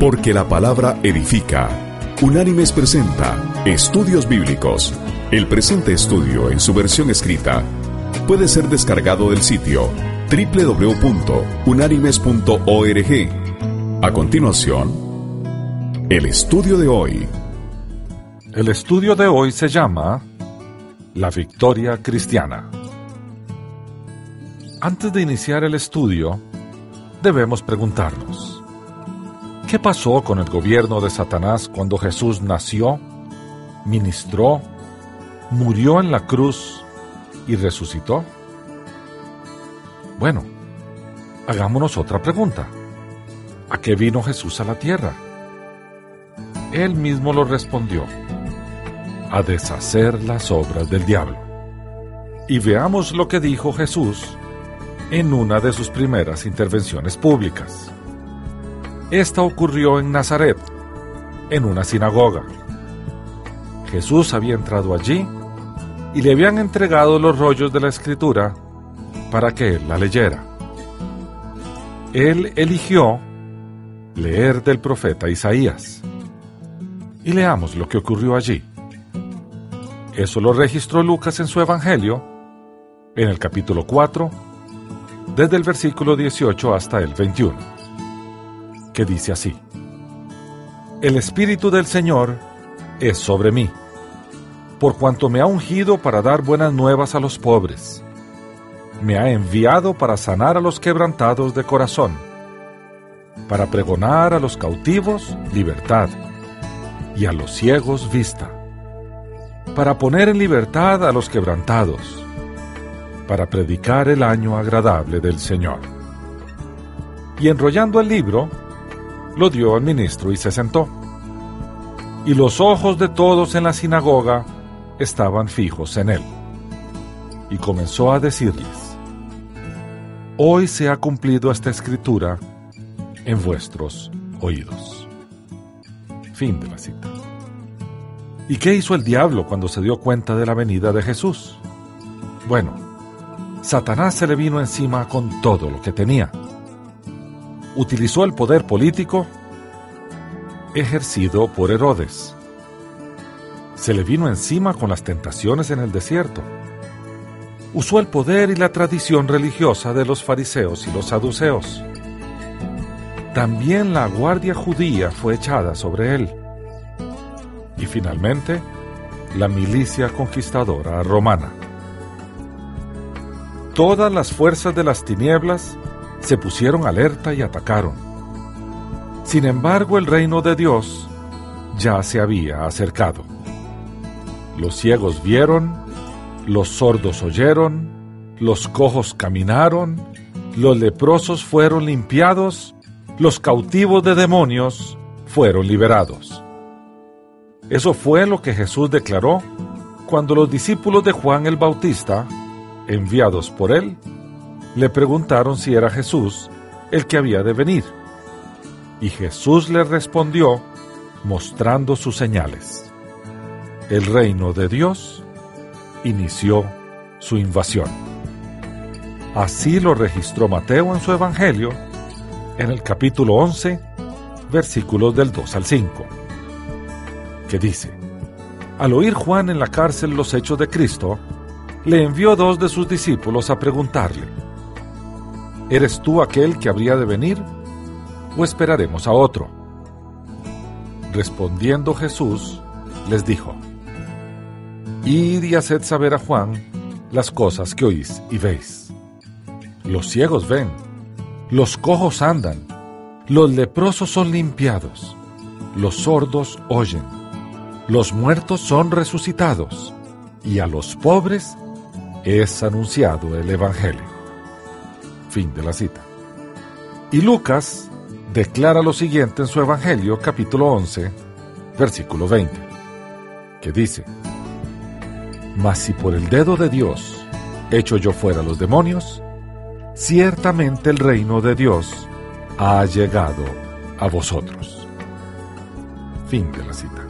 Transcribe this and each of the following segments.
Porque la palabra edifica. Unánimes presenta Estudios Bíblicos. El presente estudio en su versión escrita puede ser descargado del sitio www.unánimes.org. A continuación, el estudio de hoy. El estudio de hoy se llama La Victoria Cristiana. Antes de iniciar el estudio, debemos preguntarnos, ¿Qué pasó con el gobierno de Satanás cuando Jesús nació, ministró, murió en la cruz y resucitó? Bueno, hagámonos otra pregunta. ¿A qué vino Jesús a la tierra? Él mismo lo respondió, a deshacer las obras del diablo. Y veamos lo que dijo Jesús en una de sus primeras intervenciones públicas. Esta ocurrió en Nazaret, en una sinagoga. Jesús había entrado allí y le habían entregado los rollos de la escritura para que él la leyera. Él eligió leer del profeta Isaías. Y leamos lo que ocurrió allí. Eso lo registró Lucas en su Evangelio, en el capítulo 4, desde el versículo 18 hasta el 21 que dice así, El Espíritu del Señor es sobre mí, por cuanto me ha ungido para dar buenas nuevas a los pobres, me ha enviado para sanar a los quebrantados de corazón, para pregonar a los cautivos libertad y a los ciegos vista, para poner en libertad a los quebrantados, para predicar el año agradable del Señor. Y enrollando el libro, lo dio al ministro y se sentó. Y los ojos de todos en la sinagoga estaban fijos en él. Y comenzó a decirles, Hoy se ha cumplido esta escritura en vuestros oídos. Fin de la cita. ¿Y qué hizo el diablo cuando se dio cuenta de la venida de Jesús? Bueno, Satanás se le vino encima con todo lo que tenía utilizó el poder político ejercido por Herodes. Se le vino encima con las tentaciones en el desierto. Usó el poder y la tradición religiosa de los fariseos y los saduceos. También la guardia judía fue echada sobre él. Y finalmente, la milicia conquistadora romana. Todas las fuerzas de las tinieblas se pusieron alerta y atacaron. Sin embargo, el reino de Dios ya se había acercado. Los ciegos vieron, los sordos oyeron, los cojos caminaron, los leprosos fueron limpiados, los cautivos de demonios fueron liberados. Eso fue lo que Jesús declaró cuando los discípulos de Juan el Bautista, enviados por él, le preguntaron si era Jesús el que había de venir. Y Jesús le respondió mostrando sus señales. El reino de Dios inició su invasión. Así lo registró Mateo en su Evangelio, en el capítulo 11, versículos del 2 al 5, que dice, Al oír Juan en la cárcel los hechos de Cristo, le envió dos de sus discípulos a preguntarle, ¿Eres tú aquel que habría de venir o esperaremos a otro? Respondiendo Jesús, les dijo, Id y haced saber a Juan las cosas que oís y veis. Los ciegos ven, los cojos andan, los leprosos son limpiados, los sordos oyen, los muertos son resucitados, y a los pobres es anunciado el Evangelio. Fin de la cita. Y Lucas declara lo siguiente en su Evangelio capítulo 11, versículo 20, que dice, Mas si por el dedo de Dios echo yo fuera los demonios, ciertamente el reino de Dios ha llegado a vosotros. Fin de la cita.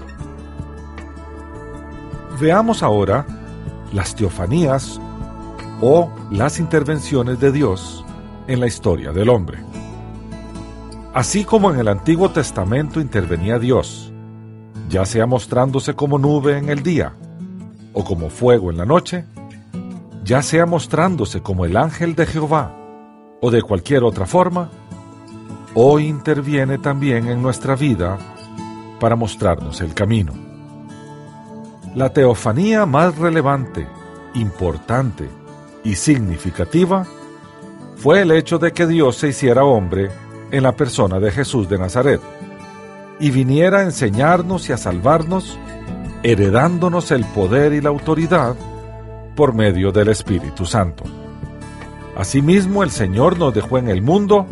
Veamos ahora las teofanías o las intervenciones de Dios en la historia del hombre. Así como en el Antiguo Testamento intervenía Dios, ya sea mostrándose como nube en el día o como fuego en la noche, ya sea mostrándose como el ángel de Jehová o de cualquier otra forma, hoy interviene también en nuestra vida para mostrarnos el camino. La teofanía más relevante, importante y significativa fue el hecho de que Dios se hiciera hombre en la persona de Jesús de Nazaret y viniera a enseñarnos y a salvarnos, heredándonos el poder y la autoridad por medio del Espíritu Santo. Asimismo, el Señor nos dejó en el mundo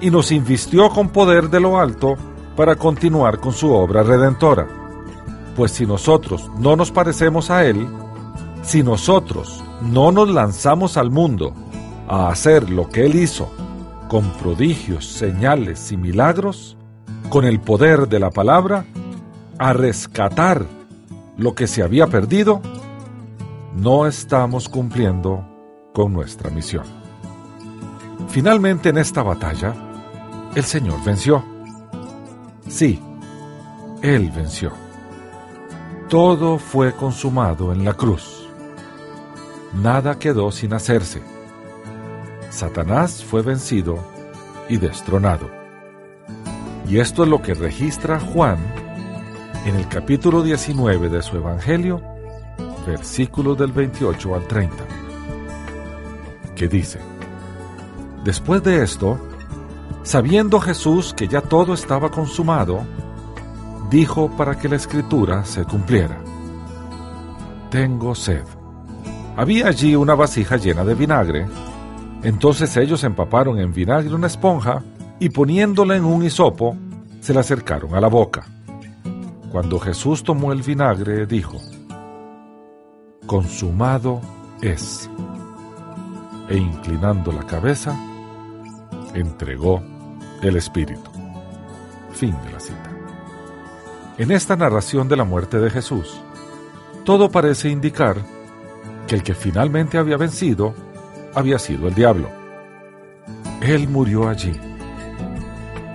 y nos invistió con poder de lo alto para continuar con su obra redentora. Pues si nosotros no nos parecemos a Él, si nosotros no nos lanzamos al mundo a hacer lo que Él hizo, con prodigios, señales y milagros, con el poder de la palabra, a rescatar lo que se había perdido, no estamos cumpliendo con nuestra misión. Finalmente en esta batalla, el Señor venció. Sí, Él venció. Todo fue consumado en la cruz. Nada quedó sin hacerse. Satanás fue vencido y destronado. Y esto es lo que registra Juan en el capítulo 19 de su Evangelio, versículos del 28 al 30, que dice, Después de esto, sabiendo Jesús que ya todo estaba consumado, dijo para que la escritura se cumpliera, Tengo sed. Había allí una vasija llena de vinagre, entonces ellos empaparon en vinagre una esponja y poniéndola en un hisopo, se la acercaron a la boca. Cuando Jesús tomó el vinagre, dijo, Consumado es. E inclinando la cabeza, entregó el Espíritu. Fin de la cita. En esta narración de la muerte de Jesús, todo parece indicar que el que finalmente había vencido había sido el diablo. Él murió allí.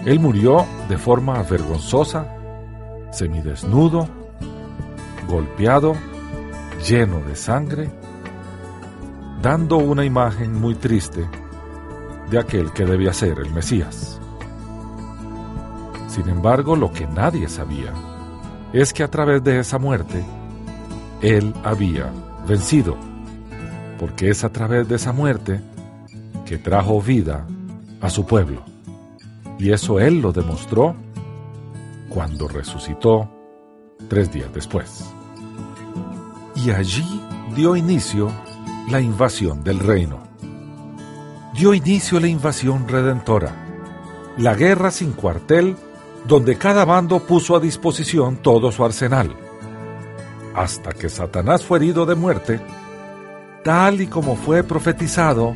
Él murió de forma vergonzosa, semidesnudo, golpeado, lleno de sangre, dando una imagen muy triste de aquel que debía ser el Mesías. Sin embargo, lo que nadie sabía es que a través de esa muerte, Él había vencido, porque es a través de esa muerte que trajo vida a su pueblo. Y eso Él lo demostró cuando resucitó tres días después. Y allí dio inicio la invasión del reino. Dio inicio la invasión redentora, la guerra sin cuartel donde cada bando puso a disposición todo su arsenal, hasta que Satanás fue herido de muerte, tal y como fue profetizado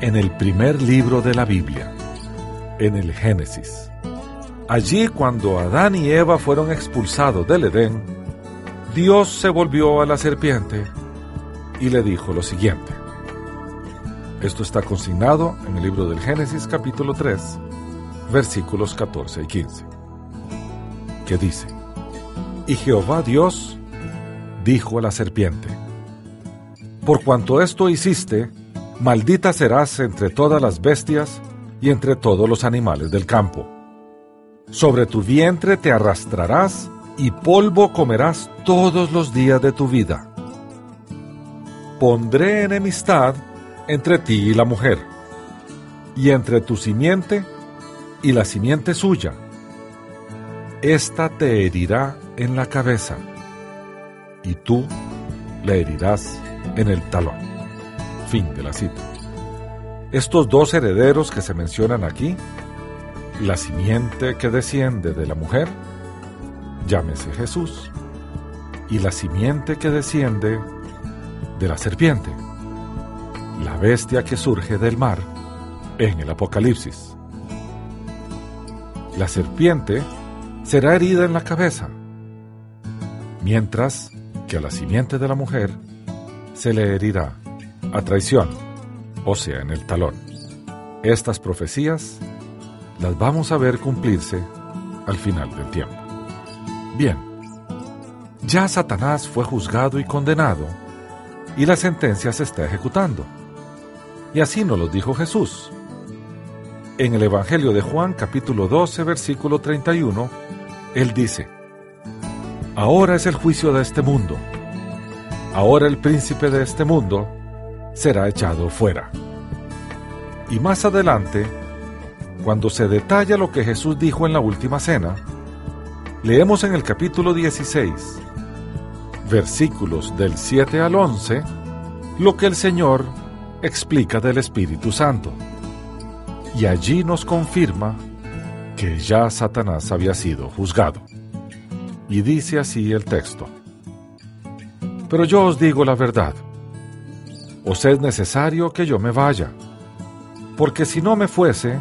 en el primer libro de la Biblia, en el Génesis. Allí cuando Adán y Eva fueron expulsados del Edén, Dios se volvió a la serpiente y le dijo lo siguiente. Esto está consignado en el libro del Génesis capítulo 3, versículos 14 y 15, que dice, Y Jehová Dios dijo a la serpiente, Por cuanto esto hiciste, maldita serás entre todas las bestias y entre todos los animales del campo. Sobre tu vientre te arrastrarás y polvo comerás todos los días de tu vida. Pondré enemistad entre ti y la mujer, y entre tu simiente y la simiente suya. Esta te herirá en la cabeza, y tú le herirás en el talón. Fin de la cita. Estos dos herederos que se mencionan aquí, la simiente que desciende de la mujer, llámese Jesús, y la simiente que desciende de la serpiente, la bestia que surge del mar en el Apocalipsis. La serpiente será herida en la cabeza, mientras que a la simiente de la mujer se le herirá a traición, o sea, en el talón. Estas profecías las vamos a ver cumplirse al final del tiempo. Bien, ya Satanás fue juzgado y condenado y la sentencia se está ejecutando. Y así nos lo dijo Jesús. En el Evangelio de Juan capítulo 12 versículo 31, Él dice, Ahora es el juicio de este mundo. Ahora el príncipe de este mundo será echado fuera. Y más adelante, cuando se detalla lo que Jesús dijo en la última cena, leemos en el capítulo 16, versículos del 7 al 11, lo que el Señor explica del Espíritu Santo. Y allí nos confirma que ya Satanás había sido juzgado. Y dice así el texto. Pero yo os digo la verdad. Os es necesario que yo me vaya, porque si no me fuese,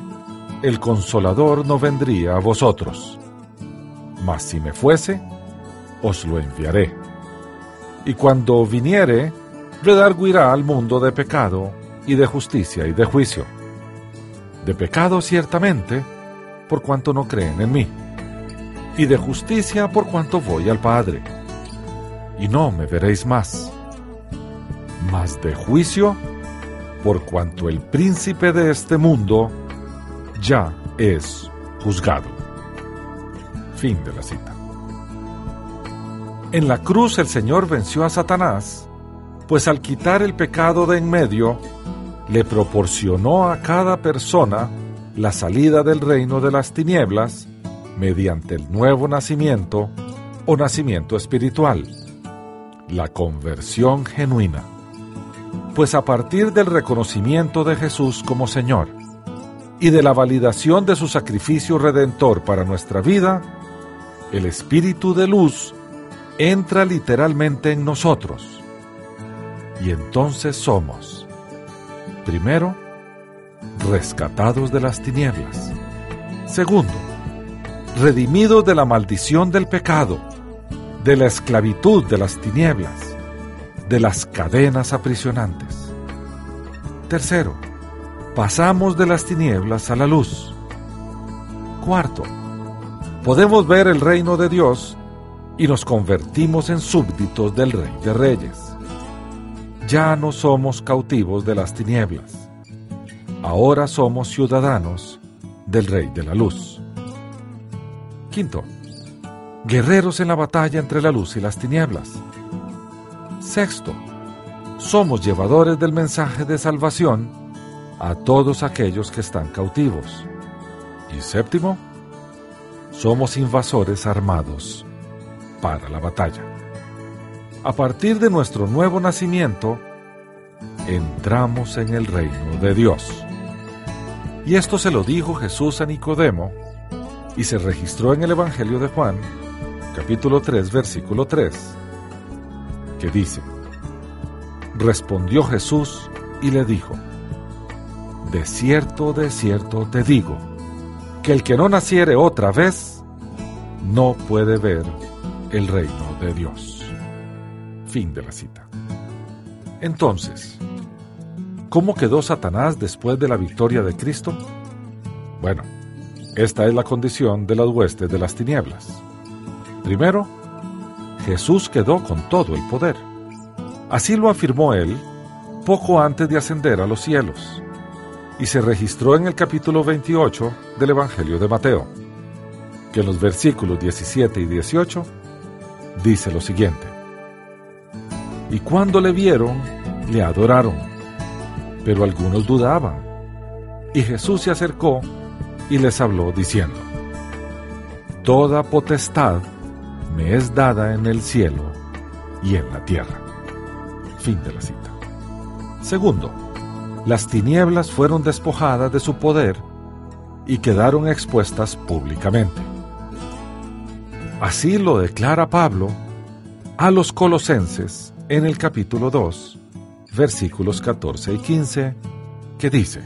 el consolador no vendría a vosotros. Mas si me fuese, os lo enviaré. Y cuando viniere, redarguirá al mundo de pecado y de justicia y de juicio. De pecado ciertamente, por cuanto no creen en mí, y de justicia por cuanto voy al Padre, y no me veréis más. Mas de juicio, por cuanto el príncipe de este mundo ya es juzgado. Fin de la cita. En la cruz el Señor venció a Satanás, pues al quitar el pecado de en medio, le proporcionó a cada persona la salida del reino de las tinieblas mediante el nuevo nacimiento o nacimiento espiritual, la conversión genuina. Pues a partir del reconocimiento de Jesús como Señor y de la validación de su sacrificio redentor para nuestra vida, el Espíritu de luz entra literalmente en nosotros. Y entonces somos, primero, rescatados de las tinieblas. Segundo, redimidos de la maldición del pecado, de la esclavitud de las tinieblas, de las cadenas aprisionantes. Tercero, pasamos de las tinieblas a la luz. Cuarto, podemos ver el reino de Dios y nos convertimos en súbditos del Rey de Reyes. Ya no somos cautivos de las tinieblas, ahora somos ciudadanos del Rey de la Luz. Quinto, guerreros en la batalla entre la luz y las tinieblas. Sexto, somos llevadores del mensaje de salvación a todos aquellos que están cautivos. Y séptimo, somos invasores armados para la batalla. A partir de nuestro nuevo nacimiento, entramos en el reino de Dios. Y esto se lo dijo Jesús a Nicodemo y se registró en el Evangelio de Juan, capítulo 3, versículo 3, que dice, Respondió Jesús y le dijo, De cierto, de cierto te digo, que el que no naciere otra vez, no puede ver el reino de Dios. Fin de la cita. Entonces, ¿cómo quedó Satanás después de la victoria de Cristo? Bueno, esta es la condición de las huestes de las tinieblas. Primero, Jesús quedó con todo el poder. Así lo afirmó él poco antes de ascender a los cielos, y se registró en el capítulo 28 del Evangelio de Mateo, que en los versículos 17 y 18 dice lo siguiente. Y cuando le vieron, le adoraron, pero algunos dudaban. Y Jesús se acercó y les habló diciendo, Toda potestad me es dada en el cielo y en la tierra. Fin de la cita. Segundo, las tinieblas fueron despojadas de su poder y quedaron expuestas públicamente. Así lo declara Pablo a los colosenses en el capítulo 2, versículos 14 y 15, que dice,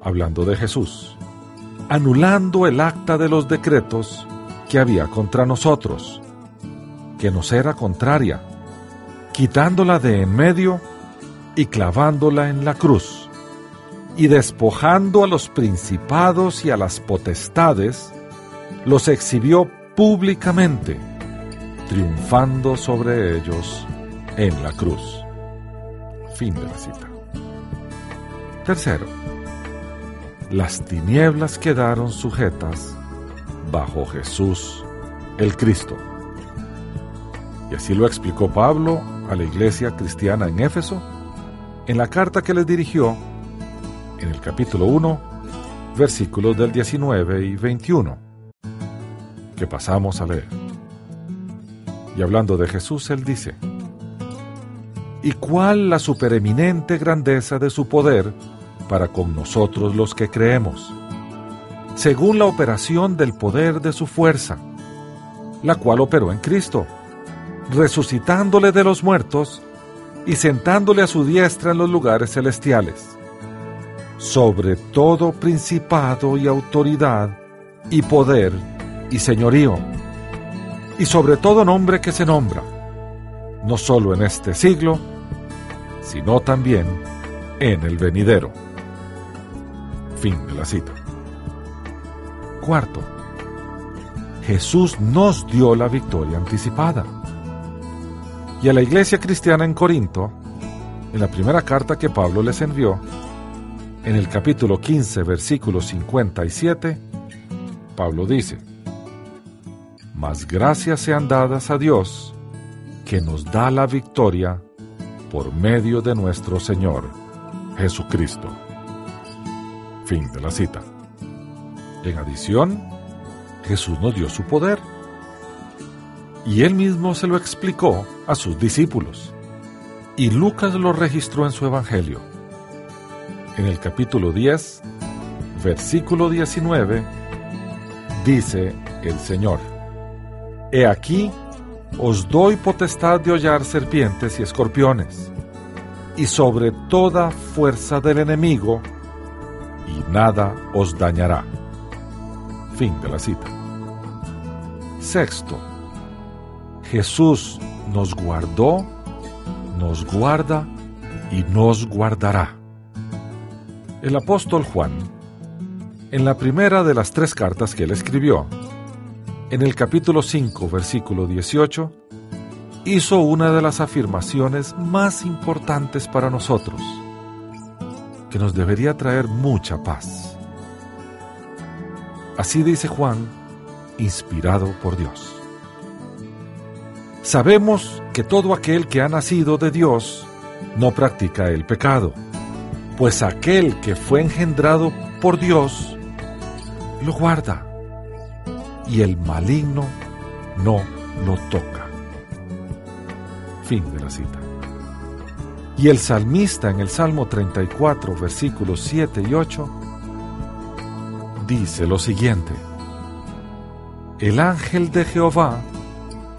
hablando de Jesús, anulando el acta de los decretos que había contra nosotros, que nos era contraria, quitándola de en medio y clavándola en la cruz, y despojando a los principados y a las potestades, los exhibió públicamente, triunfando sobre ellos en la cruz. Fin de la cita. Tercero, las tinieblas quedaron sujetas bajo Jesús el Cristo. Y así lo explicó Pablo a la iglesia cristiana en Éfeso en la carta que les dirigió en el capítulo 1, versículos del 19 y 21, que pasamos a leer. Y hablando de Jesús, él dice, ¿Y cuál la supereminente grandeza de su poder para con nosotros los que creemos? Según la operación del poder de su fuerza, la cual operó en Cristo, resucitándole de los muertos y sentándole a su diestra en los lugares celestiales, sobre todo principado y autoridad y poder y señorío, y sobre todo nombre que se nombra, no solo en este siglo, sino también en el venidero. Fin de la cita. Cuarto, Jesús nos dio la victoria anticipada. Y a la iglesia cristiana en Corinto, en la primera carta que Pablo les envió, en el capítulo 15, versículo 57, Pablo dice, Mas gracias sean dadas a Dios, que nos da la victoria por medio de nuestro Señor Jesucristo. Fin de la cita. En adición, Jesús nos dio su poder. Y él mismo se lo explicó a sus discípulos. Y Lucas lo registró en su Evangelio. En el capítulo 10, versículo 19, dice el Señor, He aquí os doy potestad de hollar serpientes y escorpiones, y sobre toda fuerza del enemigo, y nada os dañará. Fin de la cita. Sexto, Jesús nos guardó, nos guarda y nos guardará. El apóstol Juan, en la primera de las tres cartas que él escribió, en el capítulo 5, versículo 18, hizo una de las afirmaciones más importantes para nosotros, que nos debería traer mucha paz. Así dice Juan, inspirado por Dios. Sabemos que todo aquel que ha nacido de Dios no practica el pecado, pues aquel que fue engendrado por Dios lo guarda y el maligno no lo toca. Fin de la cita. Y el salmista en el Salmo 34, versículos 7 y 8, dice lo siguiente. El ángel de Jehová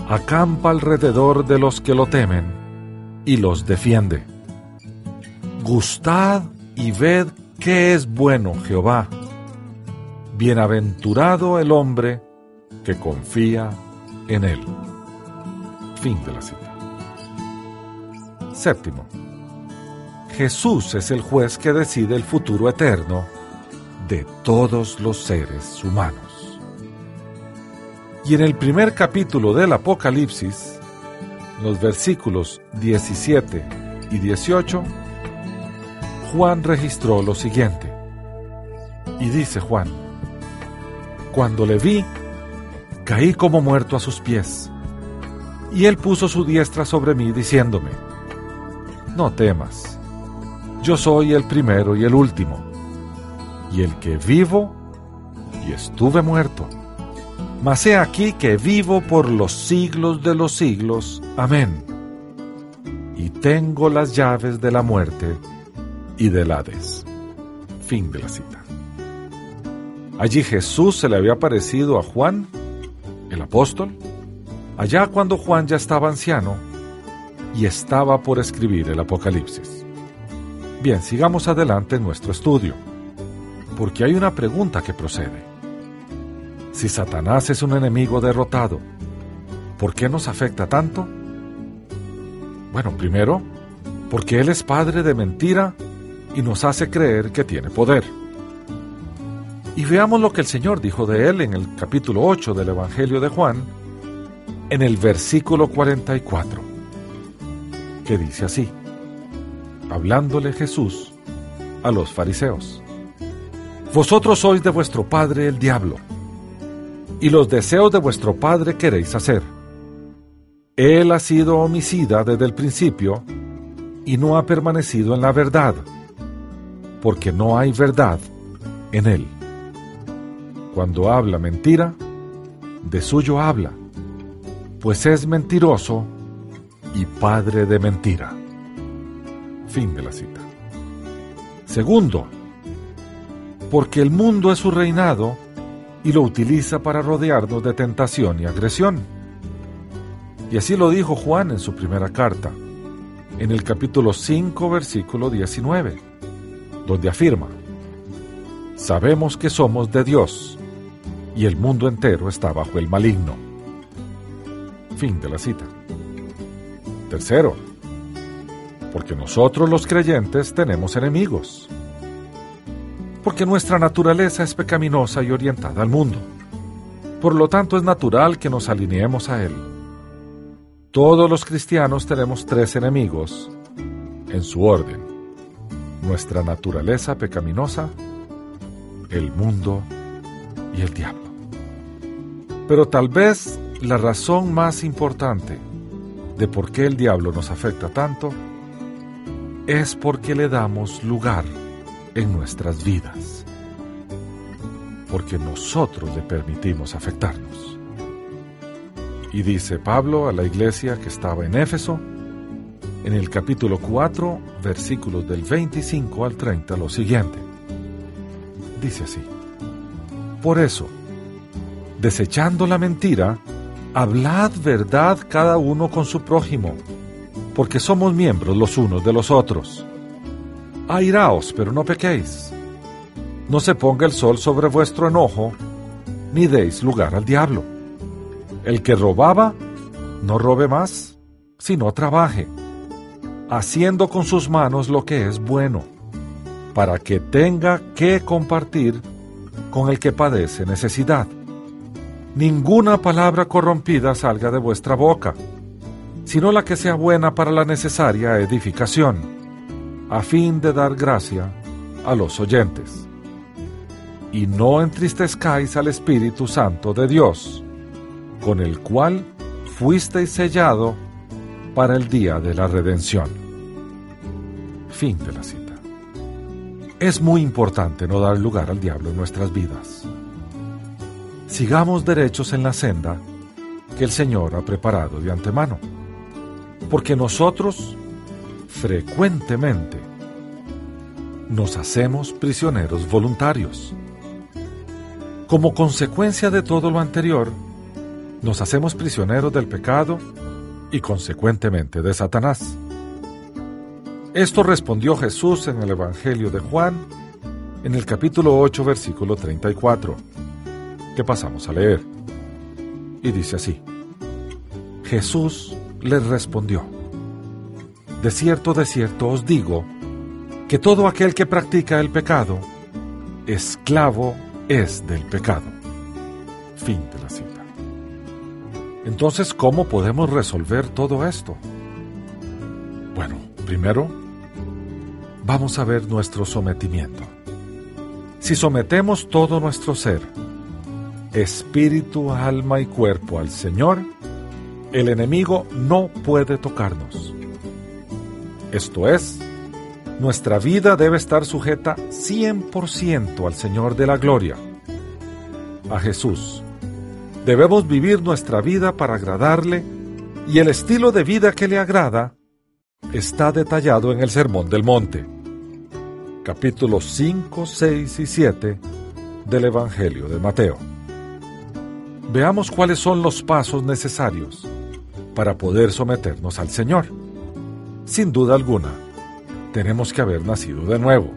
acampa alrededor de los que lo temen y los defiende. Gustad y ved que es bueno Jehová. Bienaventurado el hombre que confía en Él. Fin de la cita. Séptimo. Jesús es el juez que decide el futuro eterno de todos los seres humanos. Y en el primer capítulo del Apocalipsis, los versículos 17 y 18, Juan registró lo siguiente. Y dice Juan, cuando le vi, caí como muerto a sus pies. Y él puso su diestra sobre mí, diciéndome, No temas, yo soy el primero y el último, y el que vivo y estuve muerto. Mas he aquí que vivo por los siglos de los siglos. Amén. Y tengo las llaves de la muerte y del Hades. Fin de la cita. Allí Jesús se le había parecido a Juan el apóstol, allá cuando Juan ya estaba anciano y estaba por escribir el Apocalipsis. Bien, sigamos adelante en nuestro estudio, porque hay una pregunta que procede. Si Satanás es un enemigo derrotado, ¿por qué nos afecta tanto? Bueno, primero, porque Él es padre de mentira y nos hace creer que tiene poder. Y veamos lo que el Señor dijo de él en el capítulo 8 del Evangelio de Juan, en el versículo 44, que dice así, hablándole Jesús a los fariseos, Vosotros sois de vuestro padre el diablo, y los deseos de vuestro padre queréis hacer. Él ha sido homicida desde el principio y no ha permanecido en la verdad, porque no hay verdad en él. Cuando habla mentira, de suyo habla, pues es mentiroso y padre de mentira. Fin de la cita. Segundo, porque el mundo es su reinado y lo utiliza para rodearnos de tentación y agresión. Y así lo dijo Juan en su primera carta, en el capítulo 5, versículo 19, donde afirma, Sabemos que somos de Dios y el mundo entero está bajo el maligno. Fin de la cita. Tercero, porque nosotros los creyentes tenemos enemigos porque nuestra naturaleza es pecaminosa y orientada al mundo. Por lo tanto, es natural que nos alineemos a Él. Todos los cristianos tenemos tres enemigos en su orden. Nuestra naturaleza pecaminosa, el mundo y el diablo. Pero tal vez la razón más importante de por qué el diablo nos afecta tanto es porque le damos lugar en nuestras vidas, porque nosotros le permitimos afectarnos. Y dice Pablo a la iglesia que estaba en Éfeso, en el capítulo 4, versículos del 25 al 30, lo siguiente. Dice así, por eso, desechando la mentira, hablad verdad cada uno con su prójimo, porque somos miembros los unos de los otros airaos, pero no pequéis. No se ponga el sol sobre vuestro enojo, ni deis lugar al diablo. El que robaba, no robe más, sino trabaje, haciendo con sus manos lo que es bueno, para que tenga que compartir con el que padece necesidad. Ninguna palabra corrompida salga de vuestra boca, sino la que sea buena para la necesaria edificación a fin de dar gracia a los oyentes. Y no entristezcáis al Espíritu Santo de Dios, con el cual fuisteis sellado para el día de la redención. Fin de la cita. Es muy importante no dar lugar al diablo en nuestras vidas. Sigamos derechos en la senda que el Señor ha preparado de antemano, porque nosotros frecuentemente nos hacemos prisioneros voluntarios. Como consecuencia de todo lo anterior, nos hacemos prisioneros del pecado y consecuentemente de Satanás. Esto respondió Jesús en el Evangelio de Juan, en el capítulo 8, versículo 34, que pasamos a leer. Y dice así, Jesús les respondió, de cierto, de cierto os digo, que todo aquel que practica el pecado, esclavo es del pecado. Fin de la cita. Entonces, ¿cómo podemos resolver todo esto? Bueno, primero, vamos a ver nuestro sometimiento. Si sometemos todo nuestro ser, espíritu, alma y cuerpo al Señor, el enemigo no puede tocarnos. Esto es, nuestra vida debe estar sujeta 100% al Señor de la Gloria, a Jesús. Debemos vivir nuestra vida para agradarle y el estilo de vida que le agrada está detallado en el Sermón del Monte, capítulos 5, 6 y 7 del Evangelio de Mateo. Veamos cuáles son los pasos necesarios para poder someternos al Señor. Sin duda alguna, tenemos que haber nacido de nuevo.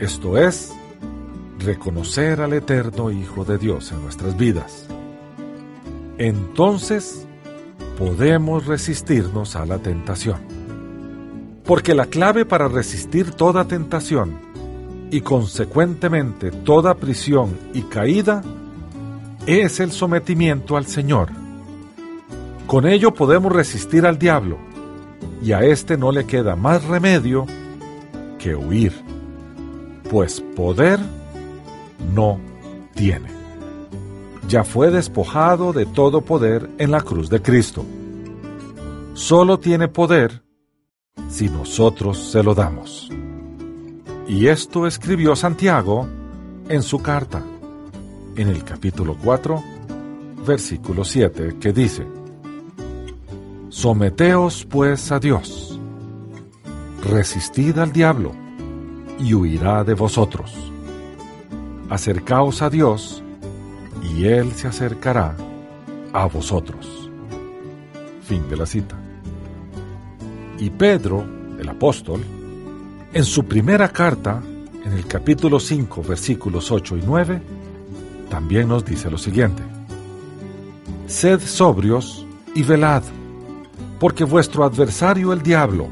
Esto es, reconocer al eterno Hijo de Dios en nuestras vidas. Entonces, podemos resistirnos a la tentación. Porque la clave para resistir toda tentación y consecuentemente toda prisión y caída es el sometimiento al Señor. Con ello podemos resistir al diablo y a éste no le queda más remedio que huir, pues poder no tiene. Ya fue despojado de todo poder en la cruz de Cristo. Solo tiene poder si nosotros se lo damos. Y esto escribió Santiago en su carta, en el capítulo 4, versículo 7, que dice, Someteos pues a Dios, resistid al diablo, y huirá de vosotros. Acercaos a Dios, y Él se acercará a vosotros. Fin de la cita. Y Pedro, el apóstol, en su primera carta, en el capítulo 5, versículos 8 y 9, también nos dice lo siguiente. Sed sobrios y velad, porque vuestro adversario el diablo,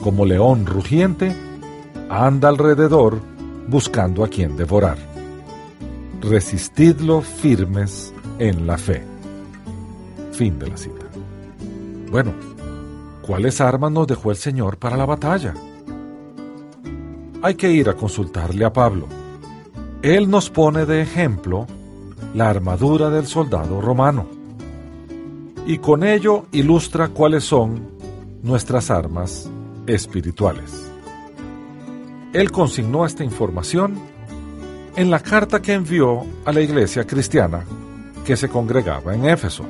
como león rugiente, anda alrededor buscando a quien devorar. Resistidlo firmes en la fe. Fin de la cita. Bueno, ¿cuáles armas nos dejó el Señor para la batalla? hay que ir a consultarle a Pablo. Él nos pone de ejemplo la armadura del soldado romano y con ello ilustra cuáles son nuestras armas espirituales. Él consignó esta información en la carta que envió a la iglesia cristiana que se congregaba en Éfeso.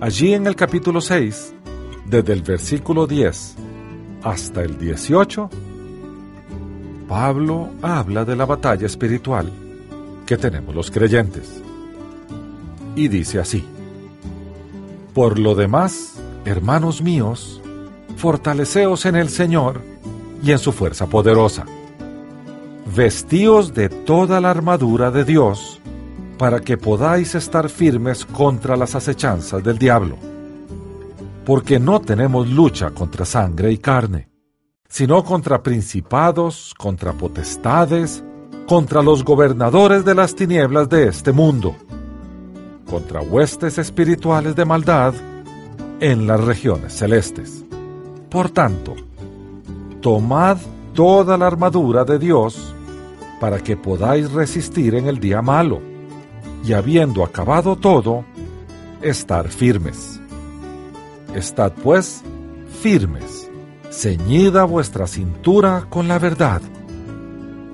Allí en el capítulo 6, desde el versículo 10 hasta el 18, Pablo habla de la batalla espiritual que tenemos los creyentes. Y dice así, Por lo demás, hermanos míos, fortaleceos en el Señor y en su fuerza poderosa. Vestíos de toda la armadura de Dios para que podáis estar firmes contra las acechanzas del diablo. Porque no tenemos lucha contra sangre y carne sino contra principados, contra potestades, contra los gobernadores de las tinieblas de este mundo, contra huestes espirituales de maldad en las regiones celestes. Por tanto, tomad toda la armadura de Dios para que podáis resistir en el día malo, y habiendo acabado todo, estar firmes. Estad pues firmes ceñida vuestra cintura con la verdad,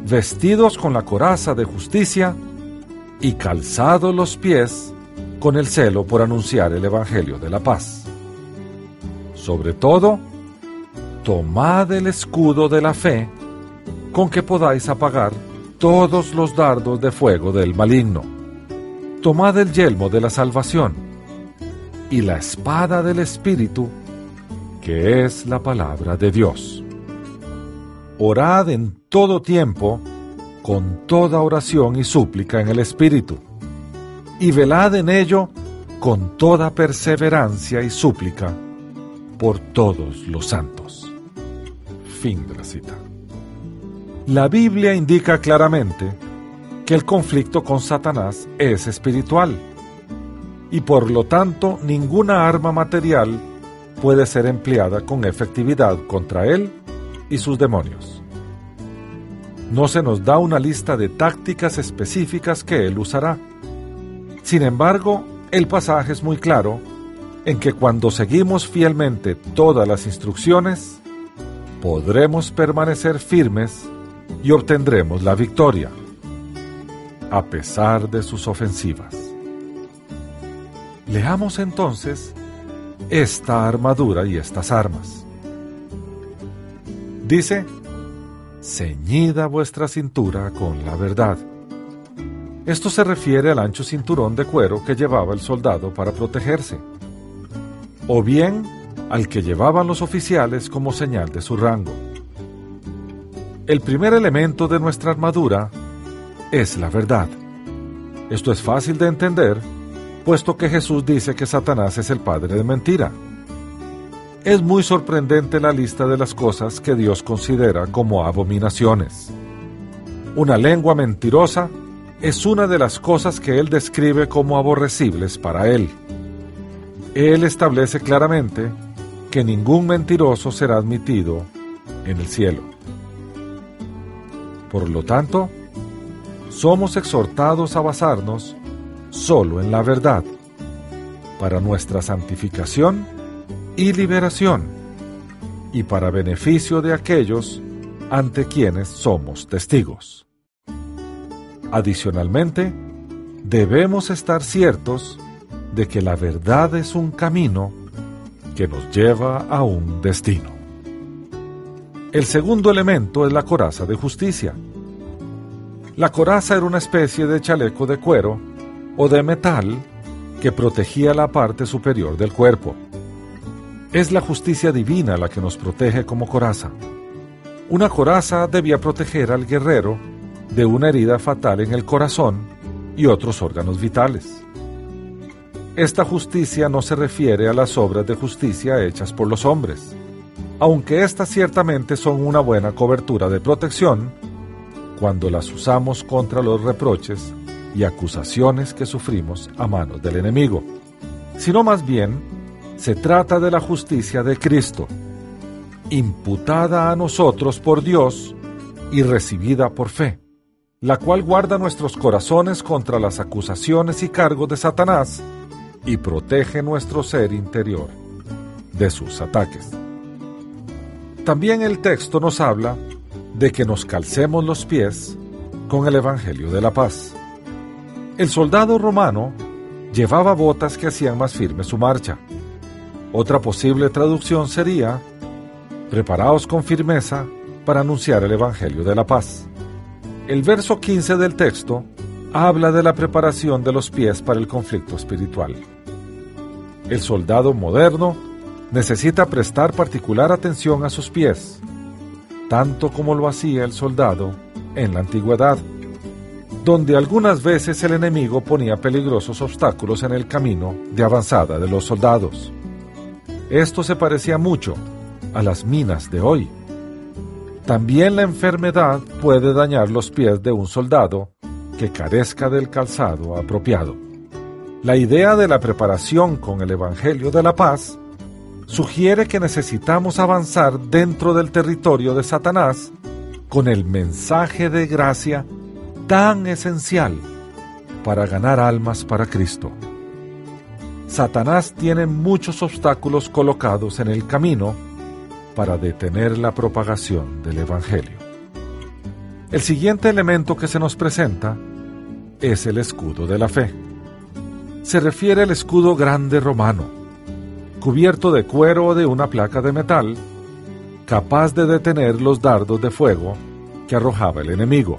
vestidos con la coraza de justicia y calzados los pies con el celo por anunciar el Evangelio de la paz. Sobre todo, tomad el escudo de la fe con que podáis apagar todos los dardos de fuego del maligno. Tomad el yelmo de la salvación y la espada del Espíritu, que es la palabra de Dios. Orad en todo tiempo, con toda oración y súplica en el Espíritu, y velad en ello con toda perseverancia y súplica por todos los santos. Fin de la cita. La Biblia indica claramente que el conflicto con Satanás es espiritual y por lo tanto ninguna arma material puede ser empleada con efectividad contra él y sus demonios. No se nos da una lista de tácticas específicas que él usará. Sin embargo, el pasaje es muy claro en que cuando seguimos fielmente todas las instrucciones, podremos permanecer firmes y obtendremos la victoria, a pesar de sus ofensivas. Leamos entonces esta armadura y estas armas. Dice, ceñida vuestra cintura con la verdad. Esto se refiere al ancho cinturón de cuero que llevaba el soldado para protegerse, o bien al que llevaban los oficiales como señal de su rango. El primer elemento de nuestra armadura es la verdad. Esto es fácil de entender puesto que Jesús dice que Satanás es el padre de mentira. es muy sorprendente la lista de las cosas que Dios considera como abominaciones. Una lengua mentirosa es una de las cosas que Él describe como aborrecibles para Él. Él establece claramente que ningún mentiroso será admitido en el cielo. Por lo tanto, somos exhortados a basarnos solo en la verdad para nuestra santificación y liberación y para beneficio de aquellos ante quienes somos testigos. Adicionalmente, debemos estar ciertos de que la verdad es un camino que nos lleva a un destino. El segundo elemento es la coraza de justicia. La coraza era una especie de chaleco de cuero o de metal que protegía la parte superior del cuerpo. Es la justicia divina la que nos protege como coraza. Una coraza debía proteger al guerrero de una herida fatal en el corazón y otros órganos vitales. Esta justicia no se refiere a las obras de justicia hechas por los hombres, aunque éstas ciertamente son una buena cobertura de protección cuando las usamos contra los reproches y acusaciones que sufrimos a manos del enemigo, sino más bien se trata de la justicia de Cristo, imputada a nosotros por Dios y recibida por fe, la cual guarda nuestros corazones contra las acusaciones y cargos de Satanás y protege nuestro ser interior de sus ataques. También el texto nos habla de que nos calcemos los pies con el Evangelio de la Paz. El soldado romano llevaba botas que hacían más firme su marcha. Otra posible traducción sería, preparaos con firmeza para anunciar el Evangelio de la paz. El verso 15 del texto habla de la preparación de los pies para el conflicto espiritual. El soldado moderno necesita prestar particular atención a sus pies, tanto como lo hacía el soldado en la antigüedad donde algunas veces el enemigo ponía peligrosos obstáculos en el camino de avanzada de los soldados. Esto se parecía mucho a las minas de hoy. También la enfermedad puede dañar los pies de un soldado que carezca del calzado apropiado. La idea de la preparación con el Evangelio de la Paz sugiere que necesitamos avanzar dentro del territorio de Satanás con el mensaje de gracia tan esencial para ganar almas para Cristo. Satanás tiene muchos obstáculos colocados en el camino para detener la propagación del Evangelio. El siguiente elemento que se nos presenta es el escudo de la fe. Se refiere al escudo grande romano, cubierto de cuero o de una placa de metal, capaz de detener los dardos de fuego que arrojaba el enemigo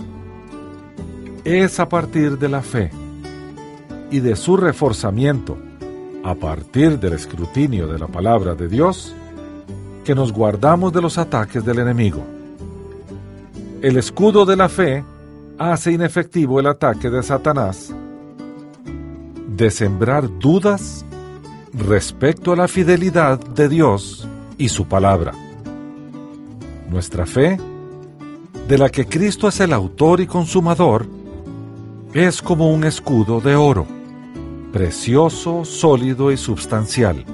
es a partir de la fe y de su reforzamiento a partir del escrutinio de la palabra de Dios que nos guardamos de los ataques del enemigo. El escudo de la fe hace inefectivo el ataque de Satanás de sembrar dudas respecto a la fidelidad de Dios y su palabra. Nuestra fe, de la que Cristo es el autor y consumador, es como un escudo de oro, precioso, sólido y substancial,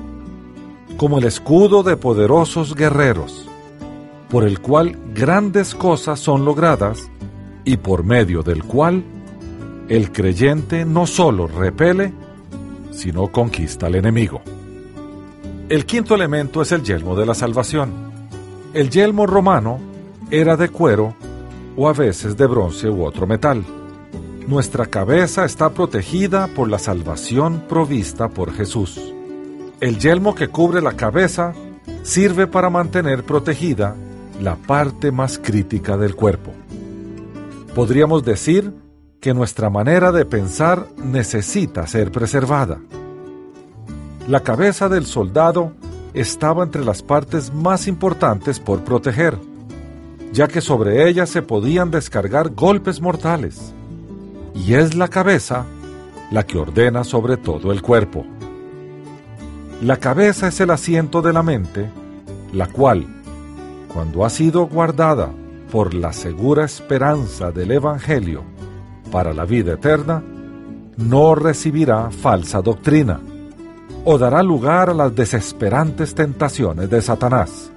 como el escudo de poderosos guerreros, por el cual grandes cosas son logradas y por medio del cual el creyente no solo repele, sino conquista al enemigo. El quinto elemento es el yelmo de la salvación. El yelmo romano era de cuero o a veces de bronce u otro metal nuestra cabeza está protegida por la salvación provista por Jesús. El yelmo que cubre la cabeza sirve para mantener protegida la parte más crítica del cuerpo. Podríamos decir que nuestra manera de pensar necesita ser preservada. La cabeza del soldado estaba entre las partes más importantes por proteger, ya que sobre ella se podían descargar golpes mortales y es la cabeza la que ordena sobre todo el cuerpo. La cabeza es el asiento de la mente la cual, cuando ha sido guardada por la segura esperanza del Evangelio para la vida eterna, no recibirá falsa doctrina o dará lugar a las desesperantes tentaciones de Satanás.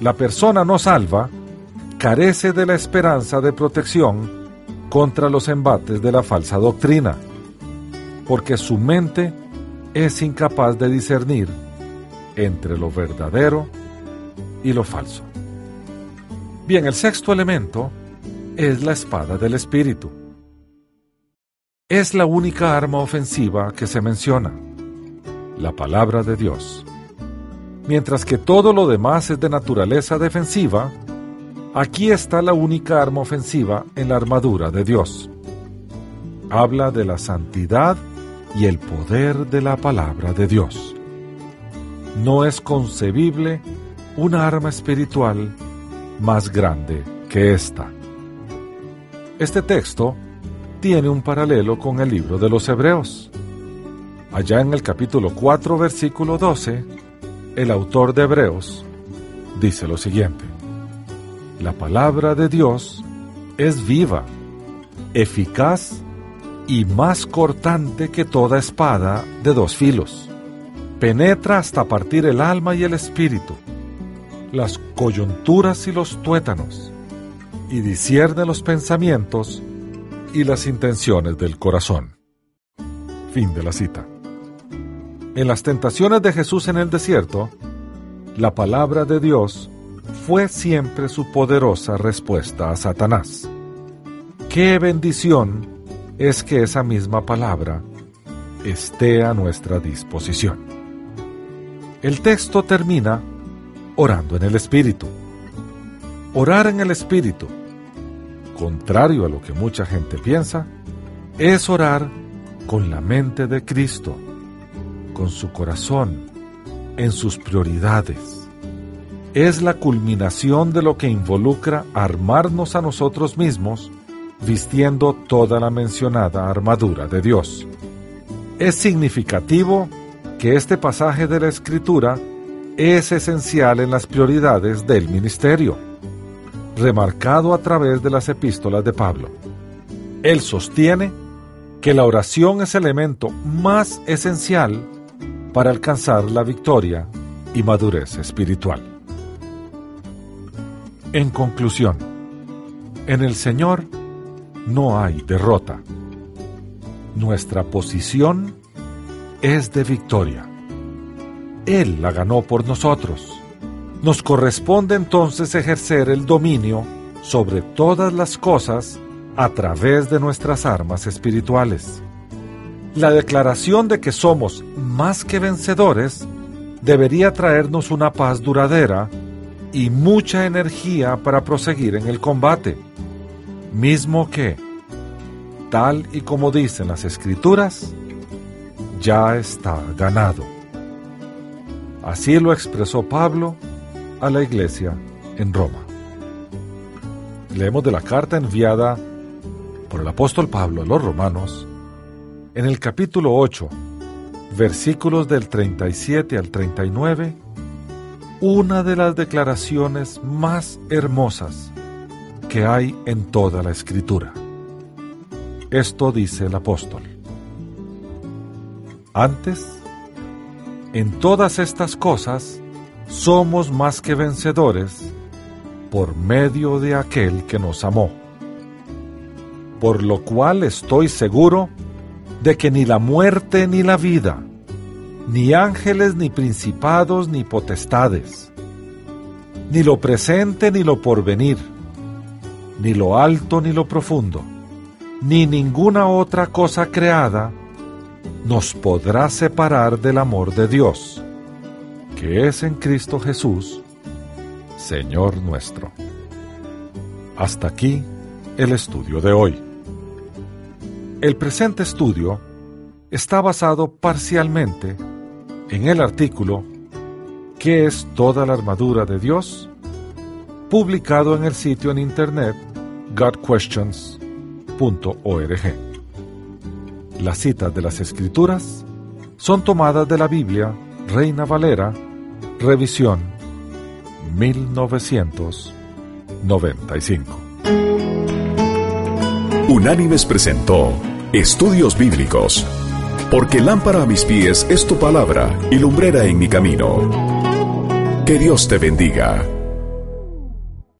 La persona no salva carece de la esperanza de protección contra los embates de la falsa doctrina, porque su mente es incapaz de discernir entre lo verdadero y lo falso. Bien, el sexto elemento es la espada del Espíritu. Es la única arma ofensiva que se menciona, la palabra de Dios. Mientras que todo lo demás es de naturaleza defensiva, aquí está la única arma ofensiva en la armadura de Dios. Habla de la santidad y el poder de la palabra de Dios. No es concebible una arma espiritual más grande que esta. Este texto tiene un paralelo con el libro de los Hebreos. Allá en el capítulo 4, versículo 12, el autor de Hebreos dice lo siguiente. La palabra de Dios es viva, eficaz y más cortante que toda espada de dos filos. Penetra hasta partir el alma y el espíritu, las coyunturas y los tuétanos, y discierne los pensamientos y las intenciones del corazón. Fin de la cita. En las tentaciones de Jesús en el desierto, la palabra de Dios fue siempre su poderosa respuesta a Satanás. ¡Qué bendición es que esa misma palabra esté a nuestra disposición. El texto termina orando en el Espíritu. Orar en el Espíritu, contrario a lo que mucha gente piensa, es orar con la mente de Cristo, con su corazón, en sus prioridades. Es la culminación de lo que involucra armarnos a nosotros mismos vistiendo toda la mencionada armadura de Dios. Es significativo que este pasaje de la Escritura es esencial en las prioridades del ministerio, remarcado a través de las epístolas de Pablo. Él sostiene que la oración es el elemento más esencial para alcanzar la victoria y madurez espiritual. En conclusión, en el Señor no hay derrota. Nuestra posición es de victoria. Él la ganó por nosotros. Nos corresponde entonces ejercer el dominio sobre todas las cosas a través de nuestras armas espirituales. La declaración de que somos más que vencedores debería traernos una paz duradera y mucha energía para proseguir en el combate mismo que, tal y como dicen las escrituras, ya está ganado. Así lo expresó Pablo a la iglesia en Roma. Leemos de la carta enviada por el apóstol Pablo a los romanos en el capítulo 8, versículos del 37 al 39, una de las declaraciones más hermosas que hay en toda la escritura. Esto dice el apóstol. Antes, en todas estas cosas, somos más que vencedores por medio de aquel que nos amó. Por lo cual estoy seguro de que ni la muerte ni la vida, ni ángeles ni principados ni potestades, ni lo presente ni lo porvenir, ni lo alto ni lo profundo, ni ninguna otra cosa creada nos podrá separar del amor de Dios, que es en Cristo Jesús, Señor nuestro. Hasta aquí el estudio de hoy. El presente estudio está basado parcialmente en el artículo ¿Qué es toda la armadura de Dios? publicado en el sitio en internet godquestions.org. Las citas de las escrituras son tomadas de la Biblia Reina Valera, revisión 1995. Unánimes presentó Estudios Bíblicos. Porque lámpara a mis pies es tu palabra y lumbrera en mi camino. Que Dios te bendiga.